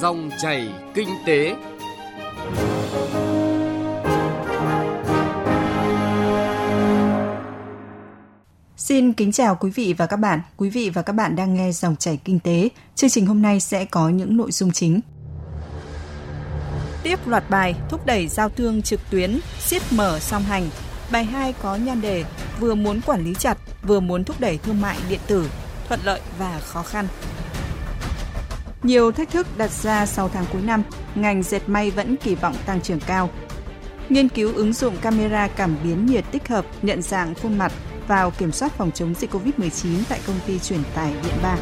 Dòng chảy kinh tế. Xin kính chào quý vị và các bạn. Quý vị và các bạn đang nghe Dòng chảy kinh tế. Chương trình hôm nay sẽ có những nội dung chính. Tiếp loạt bài thúc đẩy giao thương trực tuyến, siết mở song hành. Bài 2 có nhan đề vừa muốn quản lý chặt, vừa muốn thúc đẩy thương mại điện tử, thuận lợi và khó khăn. Nhiều thách thức đặt ra sau tháng cuối năm, ngành dệt may vẫn kỳ vọng tăng trưởng cao. Nghiên cứu ứng dụng camera cảm biến nhiệt tích hợp nhận dạng khuôn mặt vào kiểm soát phòng chống dịch COVID-19 tại công ty truyền tải Điện Ba.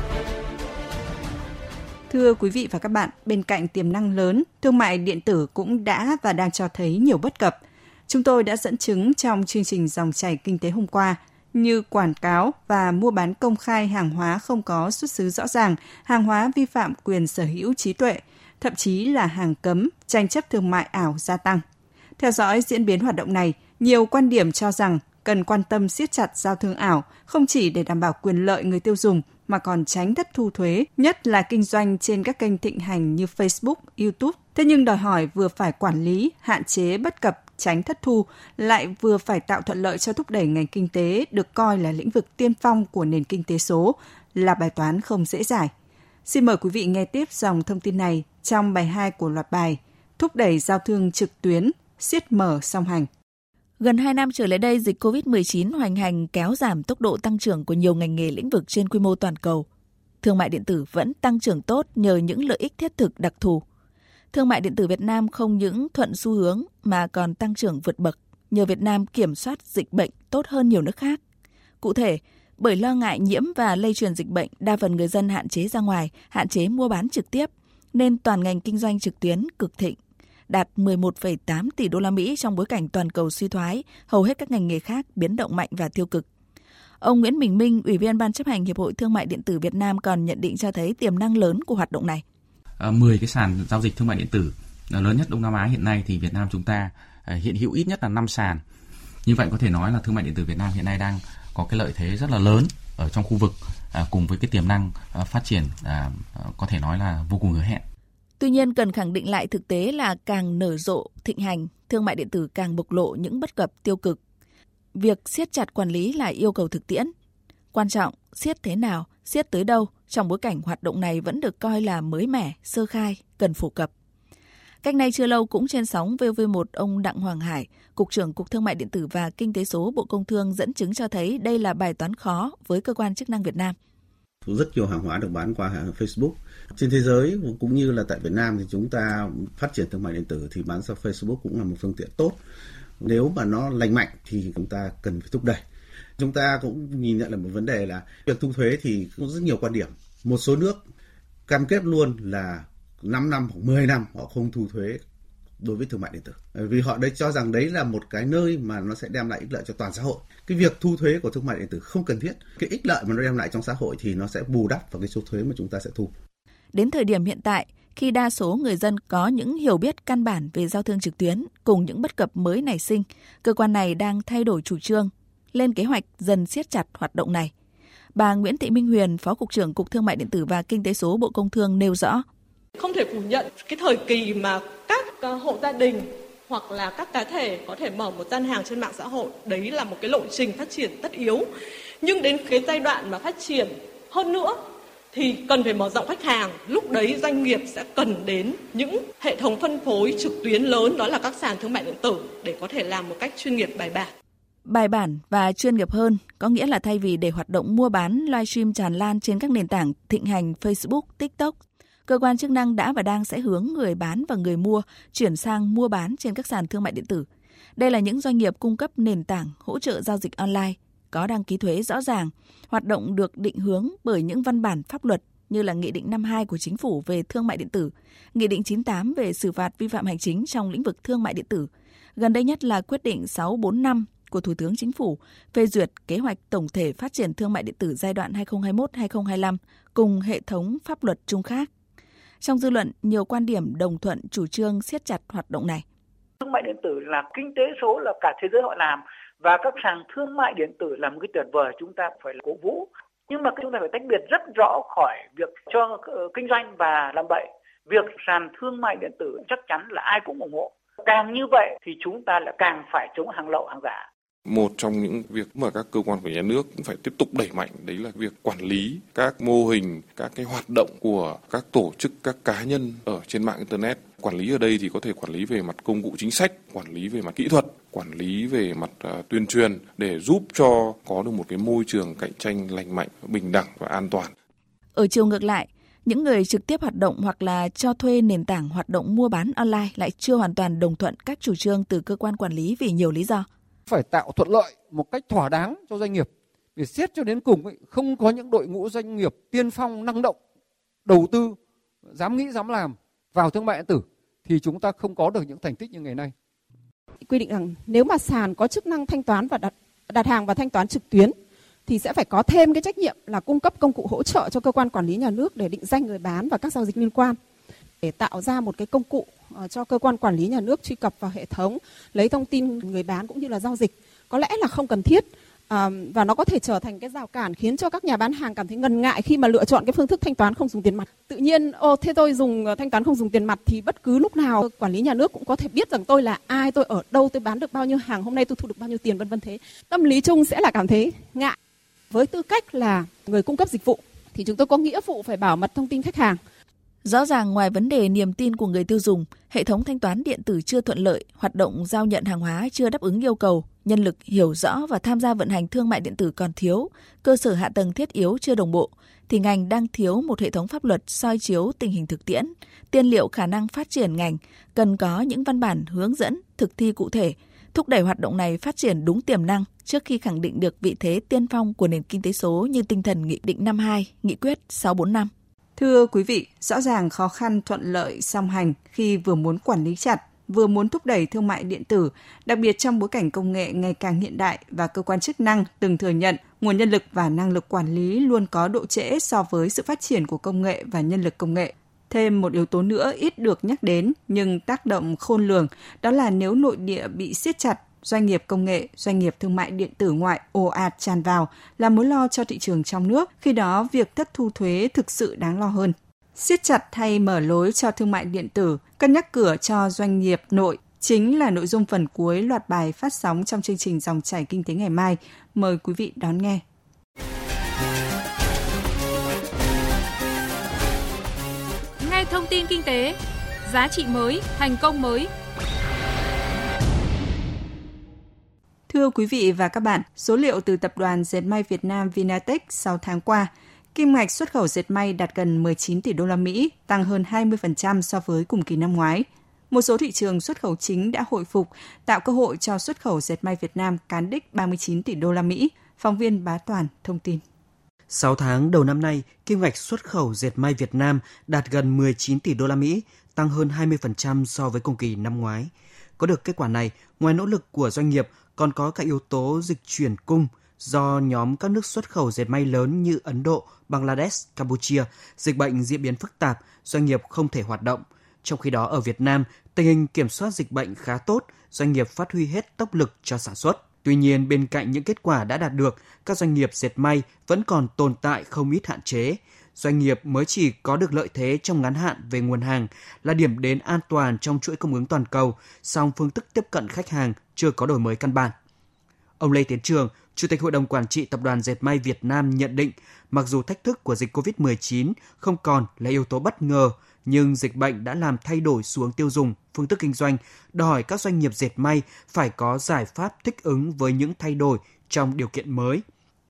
Thưa quý vị và các bạn, bên cạnh tiềm năng lớn, thương mại điện tử cũng đã và đang cho thấy nhiều bất cập. Chúng tôi đã dẫn chứng trong chương trình dòng chảy kinh tế hôm qua – như quảng cáo và mua bán công khai hàng hóa không có xuất xứ rõ ràng, hàng hóa vi phạm quyền sở hữu trí tuệ, thậm chí là hàng cấm, tranh chấp thương mại ảo gia tăng. Theo dõi diễn biến hoạt động này, nhiều quan điểm cho rằng cần quan tâm siết chặt giao thương ảo không chỉ để đảm bảo quyền lợi người tiêu dùng mà còn tránh thất thu thuế, nhất là kinh doanh trên các kênh thịnh hành như Facebook, YouTube. Thế nhưng đòi hỏi vừa phải quản lý, hạn chế bất cập tránh thất thu, lại vừa phải tạo thuận lợi cho thúc đẩy ngành kinh tế được coi là lĩnh vực tiên phong của nền kinh tế số là bài toán không dễ giải. Xin mời quý vị nghe tiếp dòng thông tin này trong bài 2 của loạt bài Thúc đẩy giao thương trực tuyến, siết mở song hành. Gần 2 năm trở lại đây, dịch COVID-19 hoành hành kéo giảm tốc độ tăng trưởng của nhiều ngành nghề lĩnh vực trên quy mô toàn cầu. Thương mại điện tử vẫn tăng trưởng tốt nhờ những lợi ích thiết thực đặc thù thương mại điện tử Việt Nam không những thuận xu hướng mà còn tăng trưởng vượt bậc nhờ Việt Nam kiểm soát dịch bệnh tốt hơn nhiều nước khác. Cụ thể, bởi lo ngại nhiễm và lây truyền dịch bệnh, đa phần người dân hạn chế ra ngoài, hạn chế mua bán trực tiếp, nên toàn ngành kinh doanh trực tuyến cực thịnh, đạt 11,8 tỷ đô la Mỹ trong bối cảnh toàn cầu suy thoái, hầu hết các ngành nghề khác biến động mạnh và tiêu cực. Ông Nguyễn Bình Minh, Ủy viên Ban chấp hành Hiệp hội Thương mại điện tử Việt Nam còn nhận định cho thấy tiềm năng lớn của hoạt động này. Ờ, 10 cái sàn giao dịch thương mại điện tử ờ, lớn nhất Đông Nam Á hiện nay thì Việt Nam chúng ta ờ, hiện hữu ít nhất là 5 sàn. Như vậy có thể nói là thương mại điện tử Việt Nam hiện nay đang có cái lợi thế rất là lớn ở trong khu vực cùng với cái tiềm năng phát triển có thể nói là vô cùng hứa hẹn. Tuy nhiên cần khẳng định lại thực tế là càng nở rộ thịnh hành, thương mại điện tử càng bộc lộ những bất cập tiêu cực. Việc siết chặt quản lý là yêu cầu thực tiễn. Quan trọng siết thế nào, siết tới đâu trong bối cảnh hoạt động này vẫn được coi là mới mẻ, sơ khai, cần phổ cập. Cách này chưa lâu cũng trên sóng VV1 ông Đặng Hoàng Hải, Cục trưởng Cục Thương mại Điện tử và Kinh tế số Bộ Công Thương dẫn chứng cho thấy đây là bài toán khó với cơ quan chức năng Việt Nam. Rất nhiều hàng hóa được bán qua Facebook. Trên thế giới cũng như là tại Việt Nam thì chúng ta phát triển thương mại điện tử thì bán sang Facebook cũng là một phương tiện tốt. Nếu mà nó lành mạnh thì chúng ta cần phải thúc đẩy chúng ta cũng nhìn nhận là một vấn đề là việc thu thuế thì có rất nhiều quan điểm. Một số nước cam kết luôn là 5 năm hoặc 10 năm họ không thu thuế đối với thương mại điện tử. Vì họ đấy cho rằng đấy là một cái nơi mà nó sẽ đem lại ích lợi cho toàn xã hội. Cái việc thu thuế của thương mại điện tử không cần thiết. Cái ích lợi mà nó đem lại trong xã hội thì nó sẽ bù đắp vào cái số thuế mà chúng ta sẽ thu. Đến thời điểm hiện tại, khi đa số người dân có những hiểu biết căn bản về giao thương trực tuyến cùng những bất cập mới nảy sinh, cơ quan này đang thay đổi chủ trương lên kế hoạch dần siết chặt hoạt động này. Bà Nguyễn Thị Minh Huyền, Phó Cục trưởng Cục Thương mại Điện tử và Kinh tế số Bộ Công Thương nêu rõ. Không thể phủ nhận cái thời kỳ mà các ờ, hộ gia đình hoặc là các cá thể có thể mở một gian hàng trên mạng xã hội, đấy là một cái lộ trình phát triển tất yếu. Nhưng đến cái giai đoạn mà phát triển hơn nữa thì cần phải mở rộng khách hàng. Lúc đấy doanh nghiệp sẽ cần đến những hệ thống phân phối trực tuyến lớn đó là các sàn thương mại điện tử để có thể làm một cách chuyên nghiệp bài bản bài bản và chuyên nghiệp hơn, có nghĩa là thay vì để hoạt động mua bán livestream tràn lan trên các nền tảng thịnh hành Facebook, TikTok, cơ quan chức năng đã và đang sẽ hướng người bán và người mua chuyển sang mua bán trên các sàn thương mại điện tử. Đây là những doanh nghiệp cung cấp nền tảng hỗ trợ giao dịch online, có đăng ký thuế rõ ràng, hoạt động được định hướng bởi những văn bản pháp luật như là Nghị định 52 của Chính phủ về thương mại điện tử, Nghị định 98 về xử phạt vi phạm hành chính trong lĩnh vực thương mại điện tử. Gần đây nhất là quyết định 645 của Thủ tướng Chính phủ phê duyệt kế hoạch tổng thể phát triển thương mại điện tử giai đoạn 2021-2025 cùng hệ thống pháp luật chung khác. Trong dư luận, nhiều quan điểm đồng thuận chủ trương siết chặt hoạt động này. Thương mại điện tử là kinh tế số là cả thế giới họ làm và các sàn thương mại điện tử là một cái tuyệt vời chúng ta phải cố vũ nhưng mà chúng ta phải tách biệt rất rõ khỏi việc cho ờ, kinh doanh và làm bậy việc sàn thương mại điện tử chắc chắn là ai cũng ủng hộ. Càng như vậy thì chúng ta lại càng phải chống hàng lậu hàng giả. Một trong những việc mà các cơ quan của nhà nước cũng phải tiếp tục đẩy mạnh đấy là việc quản lý các mô hình, các cái hoạt động của các tổ chức, các cá nhân ở trên mạng internet. Quản lý ở đây thì có thể quản lý về mặt công cụ chính sách, quản lý về mặt kỹ thuật, quản lý về mặt uh, tuyên truyền để giúp cho có được một cái môi trường cạnh tranh lành mạnh, bình đẳng và an toàn. Ở chiều ngược lại, những người trực tiếp hoạt động hoặc là cho thuê nền tảng hoạt động mua bán online lại chưa hoàn toàn đồng thuận các chủ trương từ cơ quan quản lý vì nhiều lý do. Phải tạo thuận lợi một cách thỏa đáng cho doanh nghiệp. Vì xét cho đến cùng ấy, không có những đội ngũ doanh nghiệp tiên phong năng động, đầu tư, dám nghĩ dám làm vào thương mại điện tử thì chúng ta không có được những thành tích như ngày nay. Quy định rằng nếu mà sàn có chức năng thanh toán và đặt đặt hàng và thanh toán trực tuyến thì sẽ phải có thêm cái trách nhiệm là cung cấp công cụ hỗ trợ cho cơ quan quản lý nhà nước để định danh người bán và các giao dịch liên quan để tạo ra một cái công cụ ờ, cho cơ quan quản lý nhà nước truy cập vào hệ thống lấy thông tin người bán cũng như là giao dịch. Có lẽ là không cần thiết à, và nó có thể trở thành cái rào cản khiến cho các nhà bán hàng cảm thấy ngần ngại khi mà lựa chọn cái phương thức thanh toán không dùng tiền mặt. Tự nhiên ô thế tôi dùng ờ, thanh toán không dùng tiền mặt thì bất cứ lúc nào quản lý nhà nước cũng có thể biết rằng tôi là ai tôi ở đâu tôi bán được bao nhiêu hàng hôm nay tôi thu được bao nhiêu tiền vân vân thế. Tâm lý chung sẽ là cảm thấy ngại. Với tư cách là người cung cấp dịch vụ thì chúng tôi có nghĩa vụ phải bảo mật thông tin khách hàng. Rõ ràng ngoài vấn đề niềm tin của người tiêu dùng, hệ thống thanh toán điện tử chưa thuận lợi, hoạt động giao nhận hàng hóa chưa đáp ứng yêu cầu, nhân lực hiểu rõ và tham gia vận hành thương mại điện tử còn thiếu, cơ sở hạ tầng thiết yếu chưa đồng bộ, thì ngành đang thiếu một hệ thống pháp luật soi chiếu tình hình thực tiễn, tiên liệu khả năng phát triển ngành, cần có những văn bản hướng dẫn, thực thi cụ thể, thúc đẩy hoạt động này phát triển đúng tiềm năng trước khi khẳng định được vị thế tiên phong của nền kinh tế số như tinh thần Nghị định 52, Nghị quyết 645. Thưa quý vị, rõ ràng khó khăn thuận lợi song hành khi vừa muốn quản lý chặt, vừa muốn thúc đẩy thương mại điện tử, đặc biệt trong bối cảnh công nghệ ngày càng hiện đại và cơ quan chức năng từng thừa nhận nguồn nhân lực và năng lực quản lý luôn có độ trễ so với sự phát triển của công nghệ và nhân lực công nghệ. Thêm một yếu tố nữa ít được nhắc đến nhưng tác động khôn lường, đó là nếu nội địa bị siết chặt, doanh nghiệp công nghệ, doanh nghiệp thương mại điện tử ngoại ồ ạt tràn vào là mối lo cho thị trường trong nước, khi đó việc thất thu thuế thực sự đáng lo hơn. Siết chặt hay mở lối cho thương mại điện tử, cân nhắc cửa cho doanh nghiệp nội chính là nội dung phần cuối loạt bài phát sóng trong chương trình Dòng chảy kinh tế ngày mai. Mời quý vị đón nghe. Nghe thông tin kinh tế, giá trị mới, thành công mới. Thưa quý vị và các bạn, số liệu từ Tập đoàn Dệt may Việt Nam Vinatech 6 tháng qua, kim ngạch xuất khẩu dệt may đạt gần 19 tỷ đô la Mỹ, tăng hơn 20% so với cùng kỳ năm ngoái. Một số thị trường xuất khẩu chính đã hồi phục, tạo cơ hội cho xuất khẩu dệt may Việt Nam cán đích 39 tỷ đô la Mỹ. Phóng viên Bá Toàn thông tin. 6 tháng đầu năm nay, kim ngạch xuất khẩu dệt may Việt Nam đạt gần 19 tỷ đô la Mỹ, tăng hơn 20% so với cùng kỳ năm ngoái. Có được kết quả này, ngoài nỗ lực của doanh nghiệp, còn có các yếu tố dịch chuyển cung do nhóm các nước xuất khẩu dệt may lớn như Ấn Độ, Bangladesh, Campuchia, dịch bệnh diễn biến phức tạp, doanh nghiệp không thể hoạt động. Trong khi đó ở Việt Nam, tình hình kiểm soát dịch bệnh khá tốt, doanh nghiệp phát huy hết tốc lực cho sản xuất. Tuy nhiên, bên cạnh những kết quả đã đạt được, các doanh nghiệp dệt may vẫn còn tồn tại không ít hạn chế. Doanh nghiệp mới chỉ có được lợi thế trong ngắn hạn về nguồn hàng là điểm đến an toàn trong chuỗi cung ứng toàn cầu, song phương thức tiếp cận khách hàng chưa có đổi mới căn bản. Ông Lê Tiến Trường, Chủ tịch Hội đồng Quản trị Tập đoàn Dệt may Việt Nam nhận định, mặc dù thách thức của dịch COVID-19 không còn là yếu tố bất ngờ, nhưng dịch bệnh đã làm thay đổi xuống tiêu dùng, phương thức kinh doanh, đòi hỏi các doanh nghiệp dệt may phải có giải pháp thích ứng với những thay đổi trong điều kiện mới.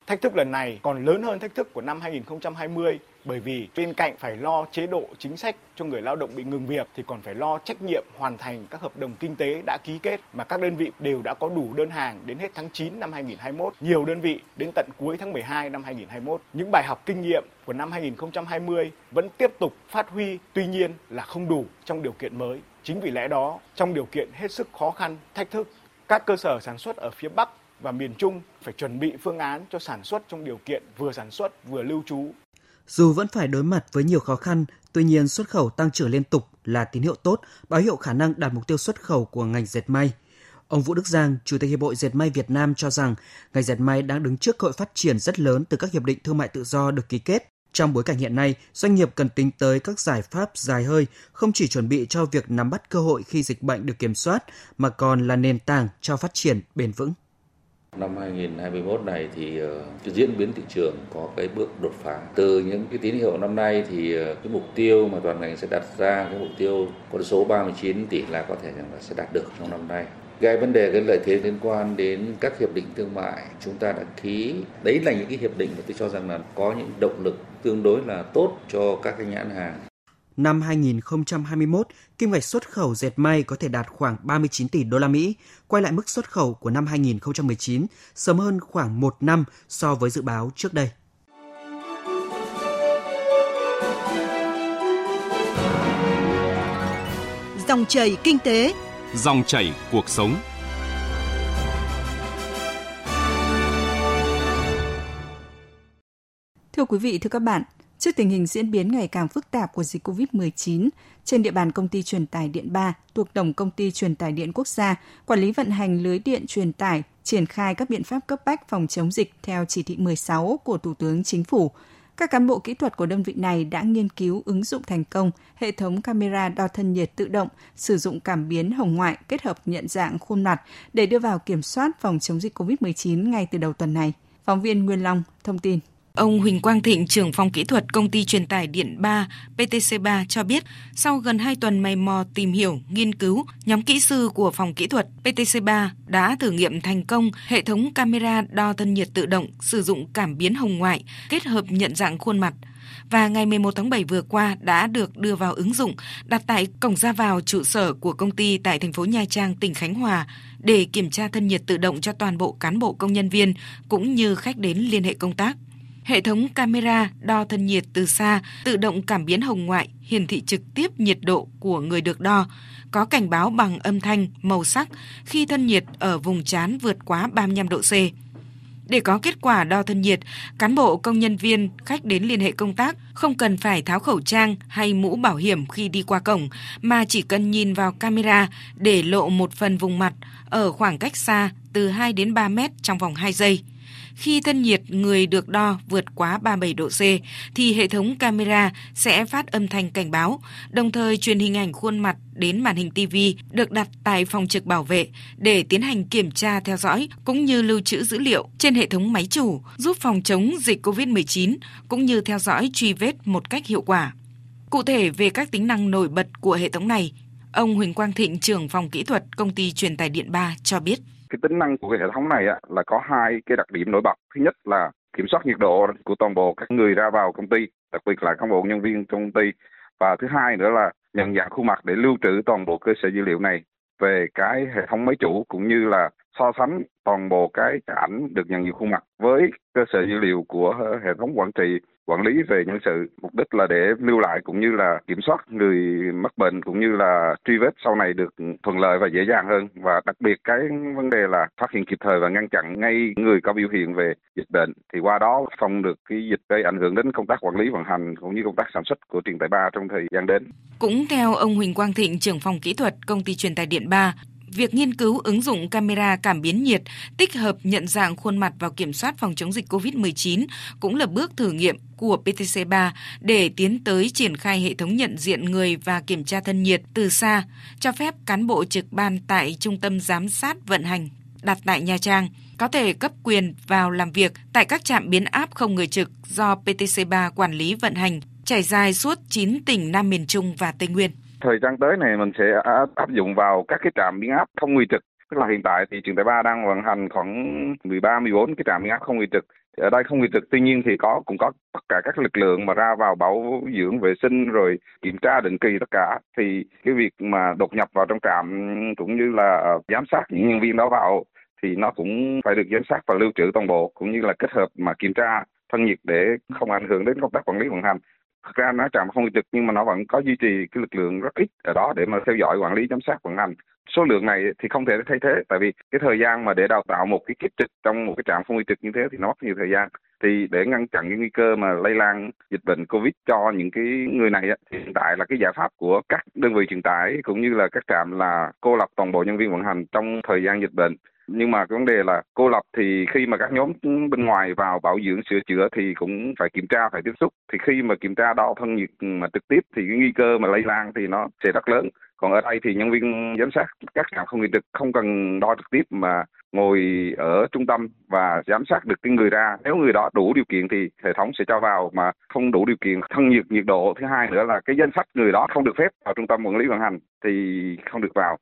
Thách thức lần này còn lớn hơn thách thức của năm 2020 bởi vì bên cạnh phải lo chế độ chính sách cho người lao động bị ngừng việc thì còn phải lo trách nhiệm hoàn thành các hợp đồng kinh tế đã ký kết mà các đơn vị đều đã có đủ đơn hàng đến hết tháng 9 năm 2021, nhiều đơn vị đến tận cuối tháng 12 năm 2021. Những bài học kinh nghiệm của năm 2020 vẫn tiếp tục phát huy, tuy nhiên là không đủ trong điều kiện mới. Chính vì lẽ đó, trong điều kiện hết sức khó khăn, thách thức, các cơ sở sản xuất ở phía Bắc và miền Trung phải chuẩn bị phương án cho sản xuất trong điều kiện vừa sản xuất vừa lưu trú. Dù vẫn phải đối mặt với nhiều khó khăn, tuy nhiên xuất khẩu tăng trưởng liên tục là tín hiệu tốt, báo hiệu khả năng đạt mục tiêu xuất khẩu của ngành dệt may. Ông Vũ Đức Giang, Chủ tịch Hiệp hội Dệt may Việt Nam cho rằng ngành dệt may đang đứng trước cơ hội phát triển rất lớn từ các hiệp định thương mại tự do được ký kết. Trong bối cảnh hiện nay, doanh nghiệp cần tính tới các giải pháp dài hơi, không chỉ chuẩn bị cho việc nắm bắt cơ hội khi dịch bệnh được kiểm soát, mà còn là nền tảng cho phát triển bền vững. Năm 2021 này thì ờ, cái diễn biến thị trường có cái bước đột phá. Từ những cái tín hiệu năm nay thì ờ, cái mục tiêu mà toàn ngành sẽ đặt ra, cái mục tiêu con số 39 tỷ là có thể rằng là sẽ đạt được trong năm nay. Cái vấn đề cái lợi thế liên quan đến các hiệp định thương mại, chúng ta đã ký. Đấy là những cái hiệp định mà tôi cho rằng là có những động lực tương đối là tốt cho các cái nhãn hàng năm 2021, kim ngạch xuất khẩu dệt may có thể đạt khoảng 39 tỷ đô la Mỹ, quay lại mức xuất khẩu của năm 2019, sớm hơn khoảng một năm so với dự báo trước đây. Dòng chảy kinh tế, dòng chảy cuộc sống. Thưa quý vị, thưa các bạn, Trước tình hình diễn biến ngày càng phức tạp của dịch COVID-19, trên địa bàn công ty truyền tải điện 3 thuộc Tổng công ty truyền tải điện quốc gia, quản lý vận hành lưới điện truyền tải, triển khai các biện pháp cấp bách phòng chống dịch theo chỉ thị 16 của Thủ tướng Chính phủ. Các cán bộ kỹ thuật của đơn vị này đã nghiên cứu ứng dụng thành công hệ thống camera đo thân nhiệt tự động, sử dụng cảm biến hồng ngoại kết hợp nhận dạng khuôn mặt để đưa vào kiểm soát phòng chống dịch COVID-19 ngay từ đầu tuần này. Phóng viên Nguyên Long thông tin. Ông Huỳnh Quang Thịnh, trưởng phòng kỹ thuật công ty truyền tải điện 3 PTC3 cho biết, sau gần 2 tuần mày mò tìm hiểu, nghiên cứu, nhóm kỹ sư của phòng kỹ thuật PTC3 đã thử nghiệm thành công hệ thống camera đo thân nhiệt tự động sử dụng cảm biến hồng ngoại kết hợp nhận dạng khuôn mặt và ngày 11 tháng 7 vừa qua đã được đưa vào ứng dụng đặt tại cổng ra vào trụ sở của công ty tại thành phố Nha Trang, tỉnh Khánh Hòa để kiểm tra thân nhiệt tự động cho toàn bộ cán bộ công nhân viên cũng như khách đến liên hệ công tác. Hệ thống camera đo thân nhiệt từ xa, tự động cảm biến hồng ngoại, hiển thị trực tiếp nhiệt độ của người được đo, có cảnh báo bằng âm thanh, màu sắc khi thân nhiệt ở vùng trán vượt quá 35 độ C. Để có kết quả đo thân nhiệt, cán bộ công nhân viên khách đến liên hệ công tác không cần phải tháo khẩu trang hay mũ bảo hiểm khi đi qua cổng, mà chỉ cần nhìn vào camera để lộ một phần vùng mặt ở khoảng cách xa từ 2 đến 3 mét trong vòng 2 giây. Khi thân nhiệt người được đo vượt quá 37 độ C thì hệ thống camera sẽ phát âm thanh cảnh báo, đồng thời truyền hình ảnh khuôn mặt đến màn hình TV được đặt tại phòng trực bảo vệ để tiến hành kiểm tra theo dõi cũng như lưu trữ dữ liệu trên hệ thống máy chủ, giúp phòng chống dịch COVID-19 cũng như theo dõi truy vết một cách hiệu quả. Cụ thể về các tính năng nổi bật của hệ thống này, ông Huỳnh Quang Thịnh, trưởng phòng kỹ thuật công ty truyền tải điện 3 cho biết cái tính năng của cái hệ thống này á, là có hai cái đặc điểm nổi bật. Thứ nhất là kiểm soát nhiệt độ của toàn bộ các người ra vào công ty đặc biệt là cán bộ nhân viên trong công ty. Và thứ hai nữa là nhận dạng khuôn mặt để lưu trữ toàn bộ cơ sở dữ liệu này về cái hệ thống máy chủ cũng như là so sánh toàn bộ cái ảnh được nhận diện khuôn mặt với cơ sở dữ liệu của hệ thống quản trị quản lý về nhân sự. Mục đích là để lưu lại cũng như là kiểm soát người mắc bệnh cũng như là truy vết sau này được thuận lợi và dễ dàng hơn. Và đặc biệt cái vấn đề là phát hiện kịp thời và ngăn chặn ngay người có biểu hiện về dịch bệnh. Thì qua đó phòng được cái dịch gây ảnh hưởng đến công tác quản lý vận hành cũng như công tác sản xuất của truyền tải ba trong thời gian đến. Cũng theo ông Huỳnh Quang Thịnh, trưởng phòng kỹ thuật công ty truyền tải điện 3, việc nghiên cứu ứng dụng camera cảm biến nhiệt tích hợp nhận dạng khuôn mặt vào kiểm soát phòng chống dịch COVID-19 cũng là bước thử nghiệm của PTC3 để tiến tới triển khai hệ thống nhận diện người và kiểm tra thân nhiệt từ xa, cho phép cán bộ trực ban tại trung tâm giám sát vận hành đặt tại Nha Trang có thể cấp quyền vào làm việc tại các trạm biến áp không người trực do PTC3 quản lý vận hành trải dài suốt 9 tỉnh Nam miền Trung và Tây Nguyên. Thời gian tới này mình sẽ áp dụng vào các cái trạm biến áp không nguy trực. Tức là hiện tại thì trường Đại Ba đang vận hành khoảng 13, 14 cái trạm biến áp không nguy trực. Ở đây không nguy trực tuy nhiên thì có cũng có tất cả các lực lượng mà ra vào bảo dưỡng vệ sinh rồi kiểm tra định kỳ tất cả thì cái việc mà đột nhập vào trong trạm cũng như là ờ, giám sát những nhân viên đó vào thì nó cũng phải được giám sát và lưu trữ toàn bộ cũng như là kết hợp mà kiểm tra thân nhiệt để không ảnh hưởng đến công tác quản lý vận hành thực ra nó trạm không trực nhưng mà nó vẫn có duy trì cái lực lượng rất ít ở đó để mà theo dõi, quản lý, giám sát, vận hành. Số lượng này thì không thể thay thế, tại vì cái thời gian mà để đào tạo một cái kiếp trực trong một cái trạm không trực như thế thì nó mất nhiều thời gian. Thì để ngăn chặn cái nguy cơ mà lây lan dịch bệnh covid cho những cái người này thì hiện tại là cái giải pháp của các đơn vị truyền tải cũng như là các trạm là cô lập toàn bộ nhân viên vận hành trong thời gian dịch bệnh nhưng mà cái vấn đề là cô lập thì khi mà các nhóm bên ngoài vào bảo dưỡng sửa chữa thì cũng phải kiểm tra, phải tiếp xúc. Thì khi mà kiểm tra đo thân nhiệt mà trực tiếp thì cái nguy cơ mà lây lan thì nó sẽ rất lớn. Còn ở đây thì nhân viên giám sát các trạm không nghị trực không cần đo trực tiếp mà ngồi ở trung tâm và giám sát được cái người ra. Nếu người đó đủ điều kiện thì hệ thống sẽ cho vào mà không đủ điều kiện. Thân nhiệt nhiệt độ, thứ hai nữa là cái danh sách người đó không được phép vào trung tâm quản lý vận hành thì không được vào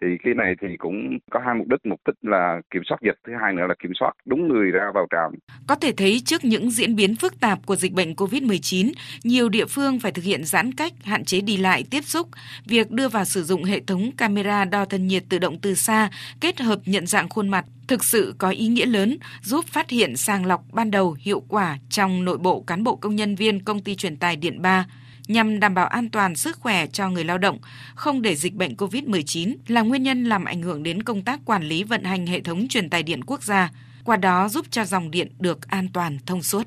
thì cái này thì cũng có hai mục đích. Mục đích là kiểm soát dịch thứ hai nữa là kiểm soát đúng người ra vào trạm. Có thể thấy trước những diễn biến phức tạp của dịch bệnh COVID-19, nhiều địa phương phải thực hiện giãn cách, hạn chế đi lại, tiếp xúc. Việc đưa vào sử dụng hệ thống camera đo thân nhiệt tự động từ xa kết hợp nhận dạng khuôn mặt thực sự có ý nghĩa lớn giúp phát hiện sàng lọc ban đầu hiệu quả trong nội bộ cán bộ công nhân viên công ty truyền tài Điện 3 nhằm đảm bảo an toàn sức khỏe cho người lao động, không để dịch bệnh COVID-19 là nguyên nhân làm ảnh hưởng đến công tác quản lý vận hành hệ thống truyền tài điện quốc gia, qua đó giúp cho dòng điện được an toàn thông suốt.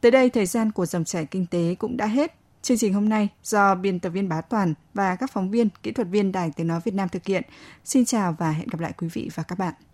Tới đây thời gian của dòng chảy kinh tế cũng đã hết. Chương trình hôm nay do biên tập viên Bá Toàn và các phóng viên, kỹ thuật viên Đài Tiếng Nói Việt Nam thực hiện. Xin chào và hẹn gặp lại quý vị và các bạn.